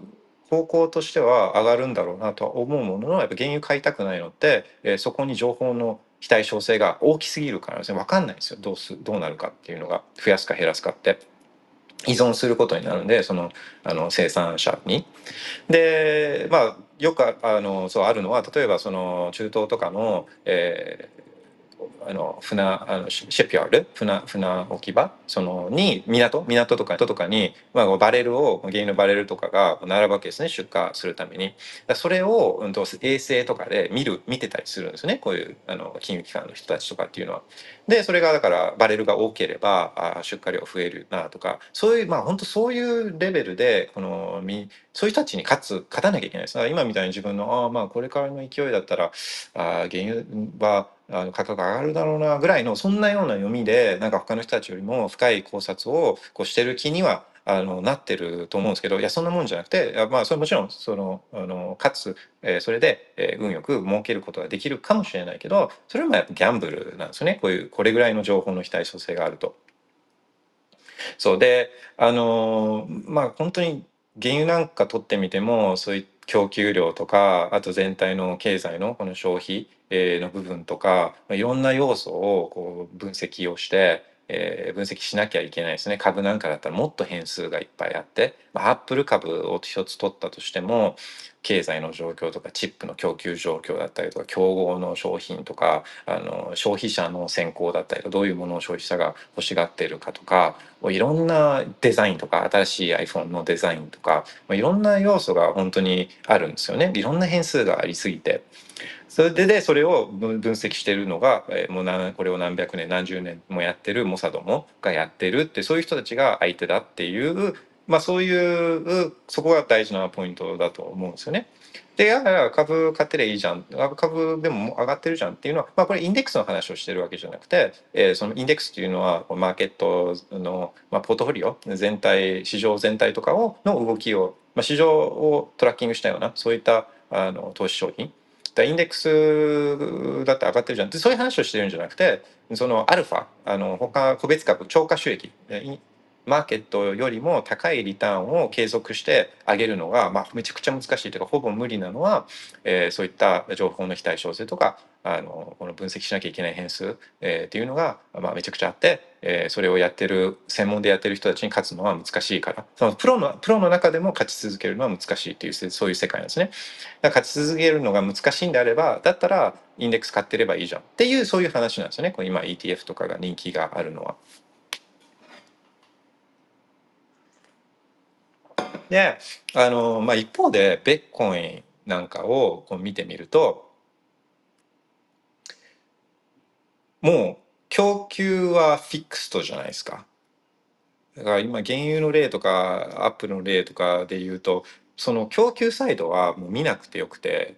方向としては上がるんだろうなとは思うもののやっぱ原油買いたくないのって、えー、そこに情報の非対称性が大きすぎるからですね分かんないですよどうすどうなるかっていうのが増やすか減らすかって。依存することになるんでそのあの生産者に。でまあよくあのそうあるのは例えばその中東とかの、えーあの船あのシップヤード船船置き場そのに港港とかとかに、まあ、バレルを原油のバレルとかが並ぶわけですね出荷するためにそれを、うん、と衛星とかで見る見てたりするんですねこういうあの金融機関の人たちとかっていうのは。でそれがだからバレルが多ければあ出荷量増えるなとかそういうまあ本当そういうレベルでこのみそういう人たちに勝つ勝たなきゃいけないです。今みたいに自分のああまあこれからの勢いだったらあ原油はあの価格上がるだろうなぐらいのそんなような読みでなんか他の人たちよりも深い考察をこうしてる気にはあのなってると思うんですけどいやそんなもんじゃなくてまあそれもちろんそのあのかつ、えー、それで、えー、運よく儲けることができるかもしれないけどそれもやっぱギャンブルなんですよねこういうこれぐらいの情報の非対称性があると。そうであのまあ本当に原油なんか取ってみてもそういう供給量とかあと全体の経済のこの消費の部分とかいろんな要素をこう分析をしてえー、分析しなきゃいけないですね株なんかだったらもっと変数がいっぱいあって、まあ、アップル株を一つ取ったとしても経済の状況とかチップの供給状況だったりとか競合の商品とかあの消費者の選考だったりとかどういうものを消費者が欲しがっているかとかいろんなデザインとか新しい iPhone のデザインとかいろんな要素が本当にあるんですよねいろんな変数がありすぎて。それででそれを分析してるのが、え、もうこれを何百年何十年もやってるモサドもがやってるってそういう人たちが相手だっていうまあそういうそこが大事なポイントだと思うんですよね。で、やは株買ってりゃいいじゃん。株でも上がってるじゃんっていうのは、まあこれインデックスの話をしてるわけじゃなくて、えー、そのインデックスっていうのはマーケットの、まあ、ポートフォリオ全体、市場全体とかをの動きを、まあ、市場をトラッキングしたようなそういったあの投資商品インデックスだって上がってるじゃん。そういう話をしてるんじゃなくてそのアルファあの他個別株超過収益マーケットよりも高いリターンを継続して上げるのが、まあ、めちゃくちゃ難しいというかほぼ無理なのは、えー、そういった情報の非対称性とかあのこの分析しなきゃいけない変数、えー、っていうのが、まあ、めちゃくちゃあって、えー、それをやってる専門でやってる人たちに勝つのは難しいからそのプロのプロの中でも勝ち続けるのは難しいっていうそういう世界なんですね。だから勝ち続けるのが難しいんであればだったらインデックス買ってればいいじゃんっていうそういう話なんですよね今 ETF とかが人気があるのは。であの、まあ、一方でベッコインなんかをこう見てみるともう供給はフィックストじゃないですか。だから今原油の例とかアップルの例とかで言うとその供給サイドはもう見なくてよくて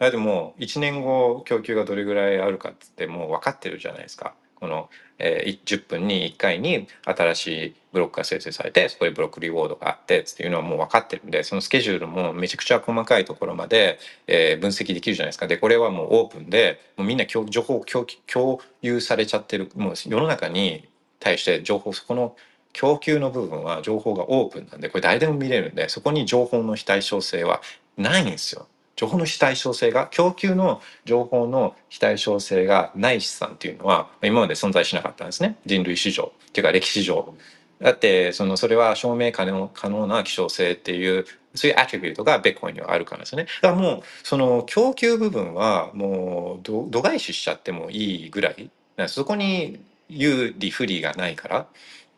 でも1年後供給がどれぐらいあるかってもう分かってるじゃないですか。この、え、10分に1回に新しいブロックが生成されてそこでブロックリウォードがあってっていうのはもう分かってるんでそのスケジュールもめちゃくちゃ細かいところまで、え、分析できるじゃないですかでこれはもうオープンでもうみんな情報共共有されちゃってるもう世の中に対して情報そこの供給の部分は情報がオープンなんでこれ誰でも見れるんでそこに情報の非対称性はないんですよ。情報の非対称性が供給の情報の非対称性がない資産っていうのは今まで存在しなかったんですね。人類史上。っていうか歴史上。だってそのそれは証明可能可能な希少性っていうそういうアトリビュートがベッコインにはあるからですね。だからもうその供給部分はもう度外視しちゃってもいいぐらい。そこに有利不利がないから。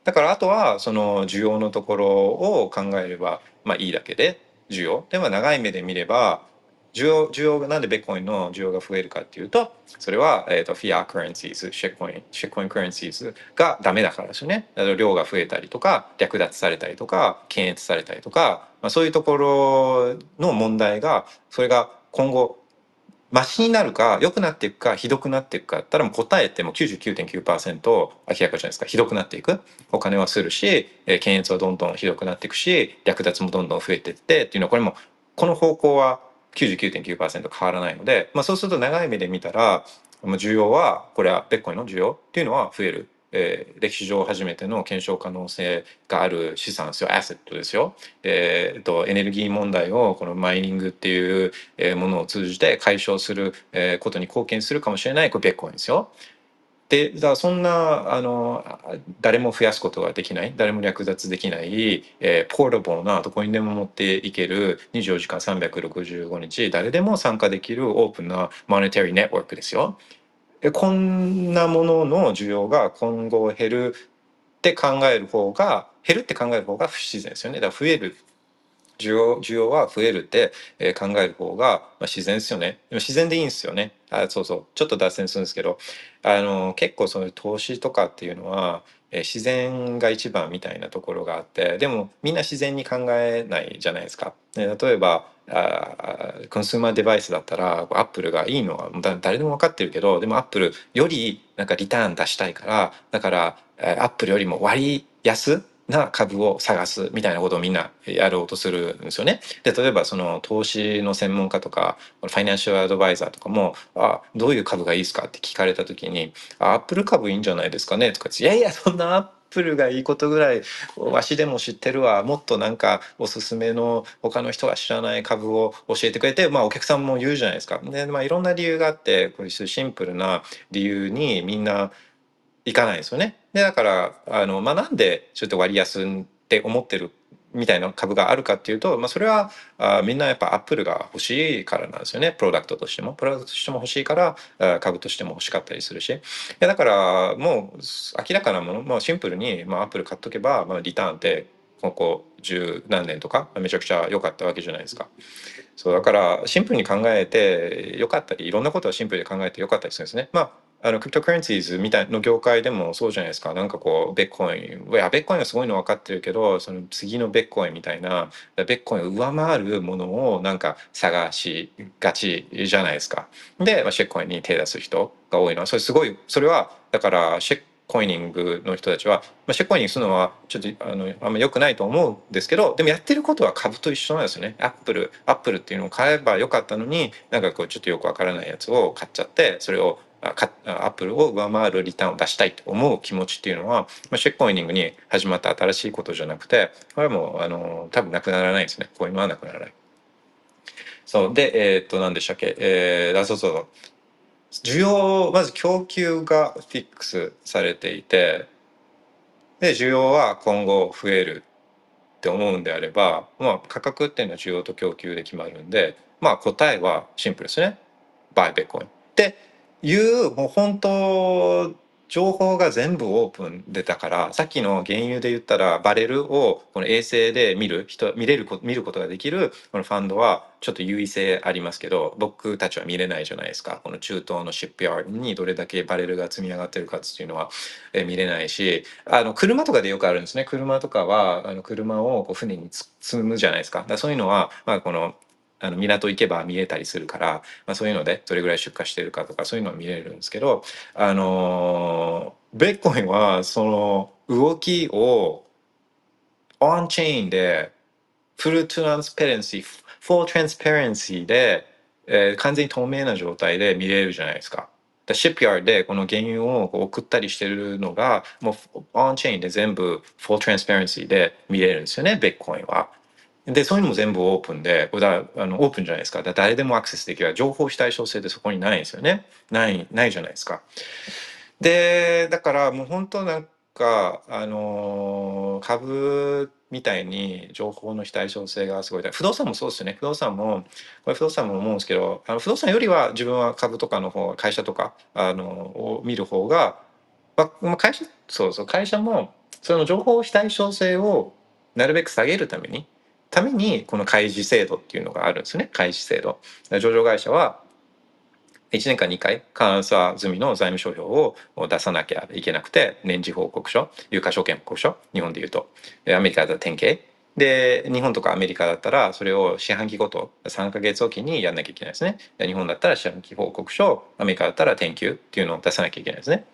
だからあとはその需要のところを考えればまあいいだけで需要。でも長い目で見れば需要需要がなんでベッコインの需要が増えるかっていうとそれは、えーと、フィアカレンシーズシェッコインシェッコインカレンシーズがダメだからですよね。量が増えたりとか略奪されたりとか検閲されたりとか、まあ、そういうところの問題がそれが今後マシになるか良くなっていくかひどくなっていくかったらもう答えても99.9%明らかじゃないですか。ひどくなっていく。お金はするし、えー、検閲はどんどんひどくなっていくし略奪もどんどん増えていってっていうのはこれもこの方向は99.9%変わらないので、まあ、そうすると長い目で見たら需要はこれはベッコインの需要っていうのは増える、えー、歴史上初めての検証可能性がある資産ですよ。アセットですよ、えー、とエネルギー問題をこのマイニングっていうものを通じて解消することに貢献するかもしれない。これベッコインですよ。でだそんなあの誰も増やすことができない誰も略奪できない、えーポータブルなどこにでも持っていける24時間365日誰でも参加できるオープンなモネタリーネットワークですよ。こんなものの需要が今後減るって考える方が減るって考える方が不自然ですよね。だから増える需要需要は増えるって、えー考える方が、まあ、自然ですよね。自然でいいんですよね。あそうそうちょっと脱線するんですけどあの結構そういう投資とかっていうのは、えー自然が一番みたいなところがあってでもみんな自然に考えないじゃないですか。例えばあコンスーマーデバイスだったらアップルがいいのは誰でも分かってるけどでもアップルよりなんかリターン出したいからだからえーアップルよりも割安な株を探すみたいなことをみんなやろうとするんですよね。で例えばその投資の専門家とかファイナンシャルアドバイザーとかも「あどういう株がいいですか?」って聞かれた時に「アップル株いいんじゃないですかね?」とか「いやいやそんなアップルがいいことぐらいわしでも知ってるわもっとなんかおすすめの他の人が知らない株を教えてくれてまあお客さんも言うじゃないですか。でまあいろんな理由があってこういうシンプルな理由にみんな行かないですよね。でだからあの、まあ、なんでちょっと割安って思ってるみたいな株があるかっていうと、まあ、それはあみんなやっぱアップルが欲しいからなんですよねプロダクトとしてもプロダクトとしても欲しいから株としても欲しかったりするしだからもう明らかなもの、まあ、シンプルに、まあ、アップル買っとけば、まあ、リターンってここ十何年とかめちゃくちゃ良かったわけじゃないですか。そうだからシンプルに考えて良かったりいろんなことをシンプルに考えて良かったりするんですね。まああの cryptocurrencies みたいの業界でもそうじゃないですか。なんかこう、ビットコイン、いや、ビットコインはすごいの分かってるけど、その次のビットコインみたいな、ビットコインを上回るものをなんか探しがちじゃないですか。で、まあ、 shitcoin に手出す人が多いのは、それすごい、それは、だから、 shitcoining の人たちは、まあ、シェッコイニングするのはちょっとあのあんま良くないと思うんですけどでもやってることは株と一緒なんですよねアップルアップルっていうのを買えばよかったのになんかこうちょっとよくわからないやつを買っちゃってそれをアップルを上回るリターンを出したいと思う気持ちっていうのは、まあ、シェックコイニングに始まった新しいことじゃなくてこれはもうあの多分なくならないですねこういうのはなくならない。そうでえーっと何でしたっけ？えー、あそうそう需要まず供給がフィックスされていてで需要は今後増えるって思うんであれば、まあ、価格っていうのは需要と供給で決まるんで、まあ、答えはシンプルですね。バイベコイン。っていうもう本当情報が全部オープンでだからさっきの原油で言ったらバレルをこの衛星で見る人見れるこ見ることができるこのファンドはちょっと優位性ありますけど僕たちは見れないじゃないですか。この中東のシップヤードにどれだけバレルが積み上がってるかっていうのは、え見れないしあの車とかでよくあるんですね。車とかはあの車をこう船に積むじゃないですか。だかそういうのは、まあ、このあの港行けば見えたりするから、まあ、そういうのでどれぐらい出荷してるかとかそういうのは見れるんですけどあのベッコインはその動きをオンチェーンでフルトランスペレンシーフォートランスペレンシーで、えー完全に透明な状態で見れるじゃないですか。でシップヤードでこの原油を送ったりしてるのがもうオンチェーンで全部フォートランスペレンシーで見れるんですよねベッコインは。でそういうのも全部オープンでこれだあのオープンじゃないですか。だ誰でもアクセスできる。情報非対称性ってそこにないんですよね。ないないじゃないですか。でだからもう本当なんかあのー株みたいに情報の非対称性がすごい不動産もそうですよね。不動産もこれ不動産も思うんですけどあの不動産よりは自分は株とかの方会社とかあのを見る方が、まあ、会社そうそう会社もその情報非対称性をなるべく下げるためにためにこの開示制度っていうのがあるんですね。開示制度。上場会社は1年間2回監査済みの財務諸表を出さなきゃいけなくて年次報告書有価証券報告書日本でいうと。アメリカだったら典型。で日本とかアメリカだったらそれを四半期ごと3ヶ月おきにやんなきゃいけないですね。で日本だったら四半期報告書アメリカだったら研究っていうのを出さなきゃいけないですね。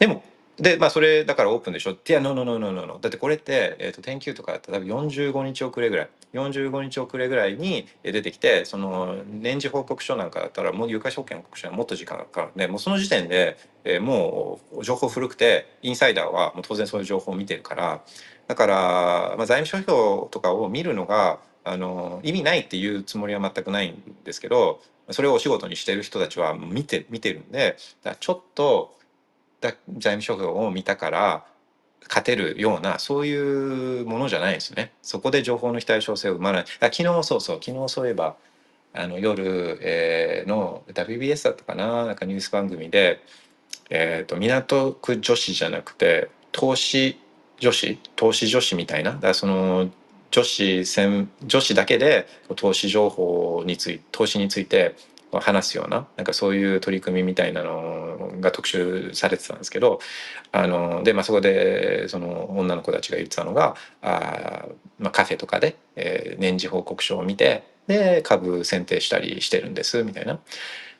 でもでまあそれだからオープンでしょ。いやノーノーノーノーノーだってこれって、えー、と天気とかだったら多分45日遅れぐらい。45日遅れぐらいに出てきてその年次報告書なんかだったらもう有価証券報告書はもっと時間がかかる。んでもうその時点で、えーもう情報古くてインサイダーはもう当然そういう情報を見てるから。だから、まあ、財務諸表とかを見るのがあの意味ないっていうつもりは全くないんですけどそれをお仕事にしてる人たちは見て見てるんでだちょっとった財務諸表を見たから勝てるようなそういうものじゃないですね。そこで情報の非対称性を生まない。あ昨日そうそう昨日そういえばあの夜、えー、の WBS だったかななんかニュース番組で、えーと、港区女子じゃなくて投資女子投資女子みたいなだからその女子女子だけで投資情報について投資について話すようななんかそういう取り組みみたいなのが特集されてたんですけどあので、まあ、そこでその女の子たちが言ってたのがあ、まあ、カフェとかで、えー、年次報告書を見てで株選定したりしてるんですみたいな。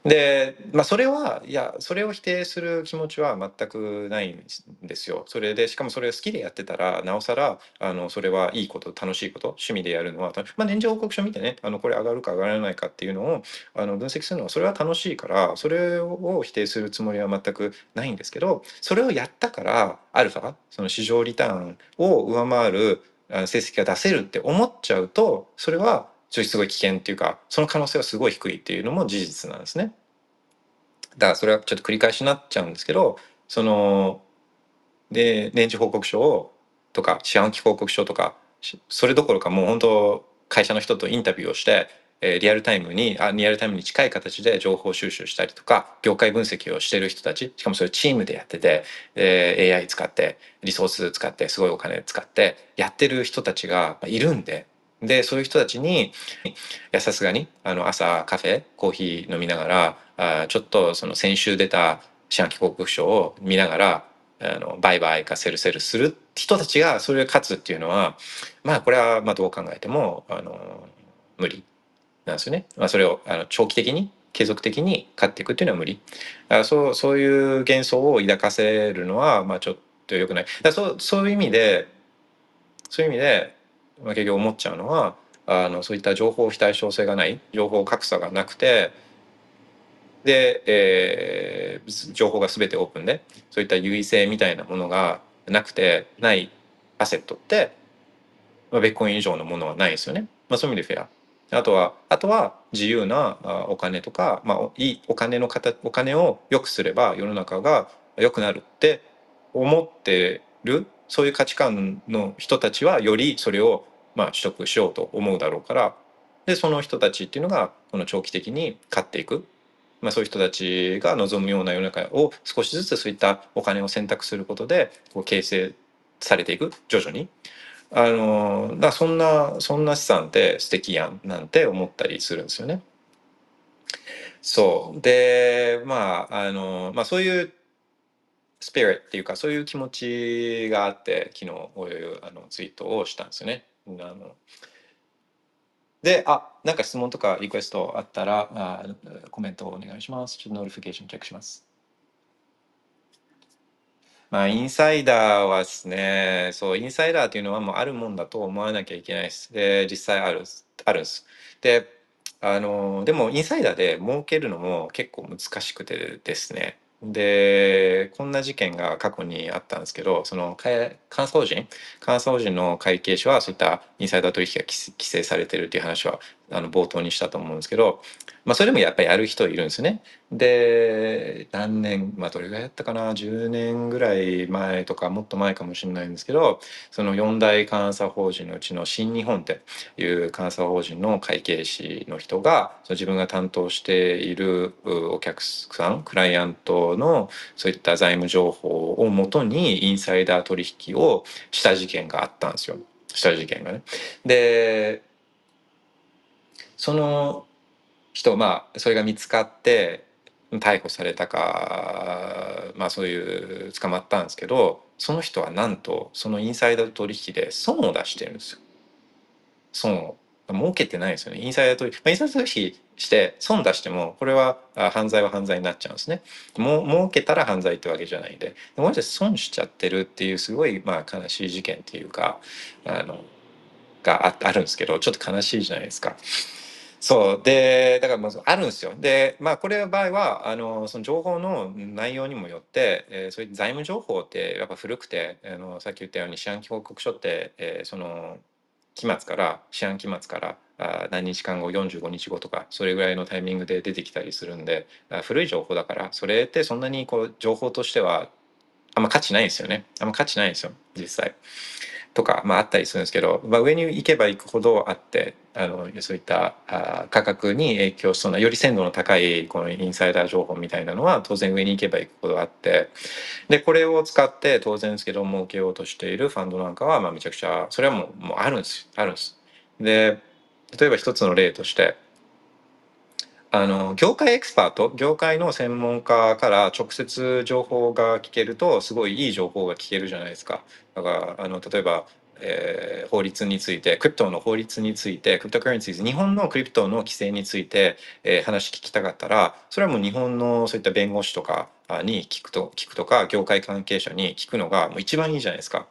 で、まあ、それはいやそれを否定する気持ちは全くないんですよ。それでしかもそれ好きでやってたらなおさらあのそれはいいこと楽しいこと趣味でやるのは、まあ、年次報告書見てねあのこれ上がるか上がらないかっていうのをあの分析するのはそれは楽しいからそれを否定するつもりは全くないんですけどそれをやったからアルファその市場リターンを上回る成績が出せるって思っちゃうとそれはすごい危険っていうかその可能性はすごい低いっていうのも事実なんですね。だからそれはちょっと繰り返しになっちゃうんですけどそので年次報告書をとか四半期報告書とかそれどころかもう本当会社の人とインタビューをして、え、リアルタイムにあリアルタイムに近い形で情報収集したりとか業界分析をしてる人たちしかもそれチームでやってて、え、AI 使ってリソース使ってすごいお金使ってやってる人たちがいるんででそういう人たちにいやさすがにあの朝カフェコーヒー飲みながらあちょっとその先週出た四半期報告書を見ながらあの売買かセルセルする人たちがそれで勝つっていうのはまあこれはまあどう考えてもあの無理なんですよね。まあ、それをあの長期的に継続的に勝っていくっていうのは無理。だそうそういう幻想を抱かせるのはまあちょっと良くない。だそうそういう意味でそういう意味で、結局思っちゃうのはあのそういった情報非対称性がない情報格差がなくてで、えー、情報が全てオープンでそういった優位性みたいなものがなくてないアセットって、まあ、ベッコイン以上のものはないですよね。まあ、そういう意味でフェア。あとはあとは自由なお金とか、まあ、いいお金の形お金を良くすれば世の中が良くなるって思ってるそういう価値観の人たちはよりそれをまあ取得しようと思うだろうからでその人たちっていうのがこの長期的に勝っていく、まあ、そういう人たちが望むような世の中を少しずつそういったお金を選択することでこう形成されていく徐々に。あのだそんなそんな資産って素敵やんなんて思ったりするんですよね。そうでまああの、まあ、そういうスピリットっていうかそういう気持ちがあって昨日あのツイートをしたんですよね。あので、あ、なんか質問とかリクエストあったらあコメントをお願いします。ちょっと notification チェックします。まあ、インサイダーはですね、そう、インサイダーっていうのはもうあるもんだと思わなきゃいけないです。で、実際ある、あるんです。で、あの、でもインサイダーで儲けるのも結構難しくてですね。でこんな事件が過去にあったんですけどその監査法人乾燥人の会計士はそういったインサイダー取引が規制されてるっていう話はあの冒頭にしたと思うんですけど、まあ、それでもやっぱりやる人いるんですね。で何年まあどれぐらいやったかな？10年ぐらい前とかもっと前かもしれないんですけどその四大監査法人のうちの新日本っていう監査法人の会計士の人がその自分が担当しているお客さんクライアントのそういった財務情報をもとにインサイダー取引をした事件があったんですよ。した事件がね。でその人まあそれが見つかって逮捕されたかまあそういう捕まったんですけどその人はなんとそのインサイダー取引で損を出してるんですよ。損を儲けてないですよねインサイダー取引、まあ、インサイダー取引して損出してもこれは犯罪は犯罪になっちゃうんですね。も儲けたら犯罪ってわけじゃないんでもし損しちゃってるっていうすごいまあ悲しい事件っていうかあのがああるんですけどちょっと悲しいじゃないですか。そう。でだからまずあるんですよ。でまあこれの場合はあのその情報の内容にもよって、えー、そういう財務情報ってやっぱ古くてあのさっき言ったように四半期報告書って、えー、その期末から四半期末からあ何日間後45日後とかそれぐらいのタイミングで出てきたりするんで古い情報だからそれってそんなにこう情報としてはあんま価値ないですよね。あんま価値ないですよ実際。とか、まあ、あったりするんですけど、まあ、上に行けば行くほどあってあのそういったあ価格に影響しそうなより鮮度の高いこのインサイダー情報みたいなのは当然上に行けば行くほどあってでこれを使って当然ですけど儲けようとしているファンドなんかはまあめちゃくちゃそれはもうもうあるんですあるんです。で例えば一つの例としてあの業界エキスパート業界の専門家から直接情報が聞けるとすごいいい情報が聞けるじゃないですか。だからあの例えばえー、法律について crypto の法律について cryptocurrencies 日本の crypto の規制について、えー、話聞きたかったらそれはもう日本のそういった弁護士とかに聞くと聞くとか業界関係者に聞くのがもう一番いいじゃないですか。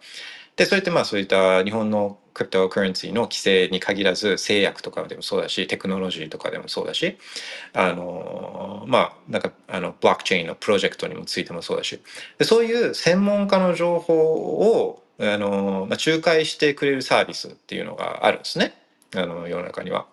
でそれってまあそういった日本のクリプトカレンシーの規制に限らず製薬とかでもそうだしテクノロジーとかでもそうだしあのまあなんかあのブロックチェーンのプロジェクトにもついてもそうだしでそういう専門家の情報をあの、まあ、仲介してくれるサービスっていうのがあるんですねあの世の中には。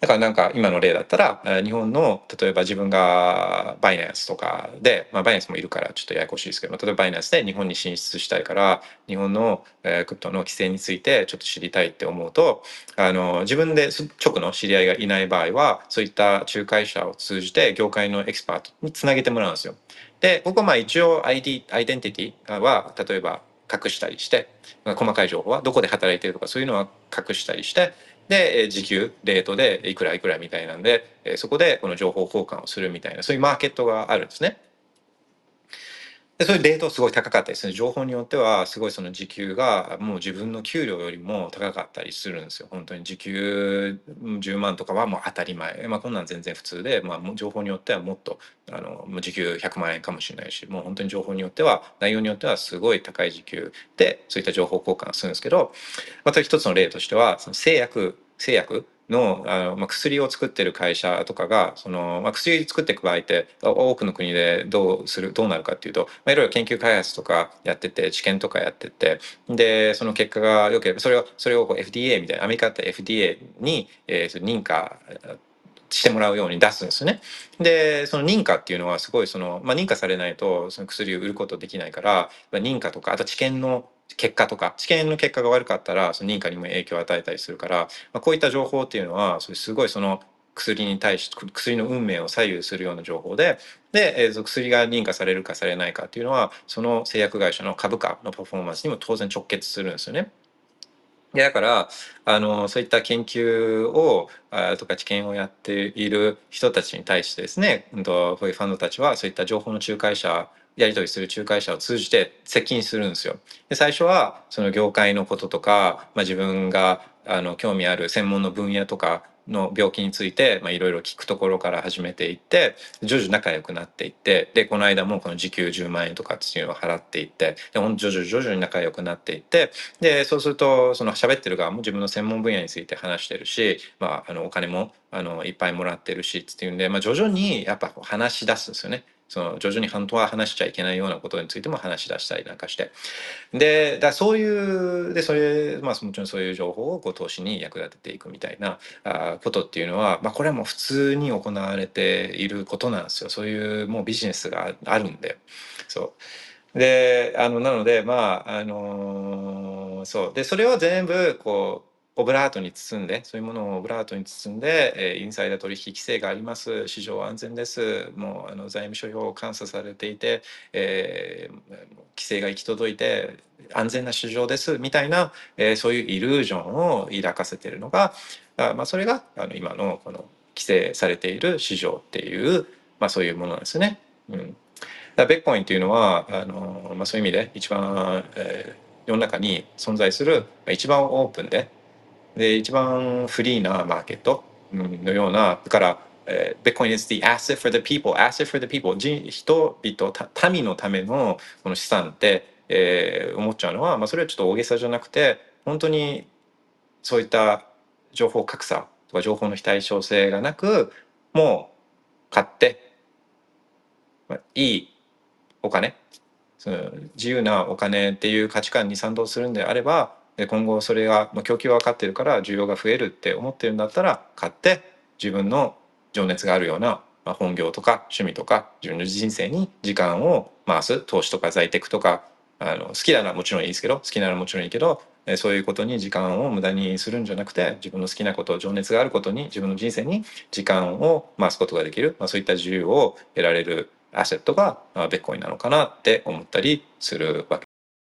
だからなんか今の例だったら日本の例えば自分がバイナンスとかで、まあ、バイナンスもいるからちょっとややこしいですけど例えばバイナンスで日本に進出したいから日本の、クリプトの規制についてちょっと知りたいって思うとあの自分で直の知り合いがいない場合はそういった仲介者を通じて業界のエキスパートにつなげてもらうんですよ。でここはまあ一応 ID アイデンティティは例えば隠したりしてまあ細かい情報はどこで働いてるとかそういうのは隠したりしてで時給レートでいくらいくらみたいなんでそこでこの情報交換をするみたいなそういうマーケットがあるんですね。でそういうレートすごい高かったりする。情報によってはすごいその時給がもう自分の給料よりも高かったりするんですよ。本当に時給10万とかはもう当たり前。まあこんなん全然普通で、まあ、情報によってはもっとあの時給100万円かもしれないしもう本当に情報によっては内容によってはすごい高い時給でそういった情報交換するんですけどまた一つの例としてはその製薬製薬のあの、まあ、薬を作ってる会社とかがその、まあ、薬作っていく場合って多くの国でどうするどうなるかっていうと、まあ、いろいろ研究開発とかやってて治験とかやっててでその結果が良ければそれをそれをこう FDA みたいなアメリカって FDA に、えー、認可してもらうように出すんですね。でその認可っていうのはすごいその、まあ、認可されないとその薬を売ることできないから、まあ、認可とかあと治験の結果とか治験の結果が悪かったらその認可にも影響を与えたりするから、まあ、こういった情報っていうのはそれすごいその薬に対して薬の運命を左右するような情報でで、えー、薬が認可されるかされないかっていうのはその製薬会社の株価のパフォーマンスにも当然直結するんですよね。でだからあのそういった研究をあとか知見をやっている人たちに対してですね、うん、とこういうファンドたちはそういった情報の仲介者やり取りする仲介者を通じて接近するんですよ。で最初はその業界のこととか、まあ、自分があの興味ある専門の分野とかの病気についていろいろ聞くところから始めていって徐々に仲良くなっていってでこの間もこの時給10万円とかっていうのを払っていってで徐々に徐々に仲良くなっていってでそうするとその喋ってる側も自分の専門分野について話してるし、まあ、あのお金もあのいっぱいもらってるしっていうんで、まあ、徐々にやっぱ話し出すんですよね。その徐々に本当は話しちゃいけないようなことについても話し出したりなんかして。でだそういうでそれまあもちろんそういう情報をこう投資に役立てていくみたいなあことっていうのは、まあ、これはもう普通に行われていることなんですよ。そういうもうビジネスがあるんで。そう。であのなのでまああのそう。でそれを全部こうオブラートに包んでそういうものをオブラートに包んで、えー、インサイダー取引規制があります。市場安全です。もうあの財務諸表を監査されていて、えー、規制が行き届いて安全な市場です。みたいな、えー、そういうイリュージョンを抱かせているのがあ、まあ、それがあの今のこの規制されている市場っていう、まあ、そういうものなんですね。うん、だベッコインっていうのはあの、まあ、そういう意味で一番、えー、世の中に存在する一番オープンでで一番フリーなマーケットのようなだから、えー、Bitcoin is the asset for the people asset for the people 人々民のためのこの資産って、えー、思っちゃうのは、まあ、それはちょっと大げさじゃなくて本当にそういった情報格差とか情報の非対称性がなくもう買って、まあ、いいお金その自由なお金っていう価値観に賛同するんであれば今後それが、ま、供給は分かってるから需要が増えるって思ってるんだったら買って自分の情熱があるようなま、本業とか趣味とか自分の人生に時間を回す投資とか在テクとかあの好きならもちろんいいですけど好きならもちろんいいけどそういうことに時間を無駄にするんじゃなくて自分の好きなこと情熱があることに自分の人生に時間を回すことができる、まあ、そういった自由を得られるアセットがベッコインなのかなって思ったりするわけです。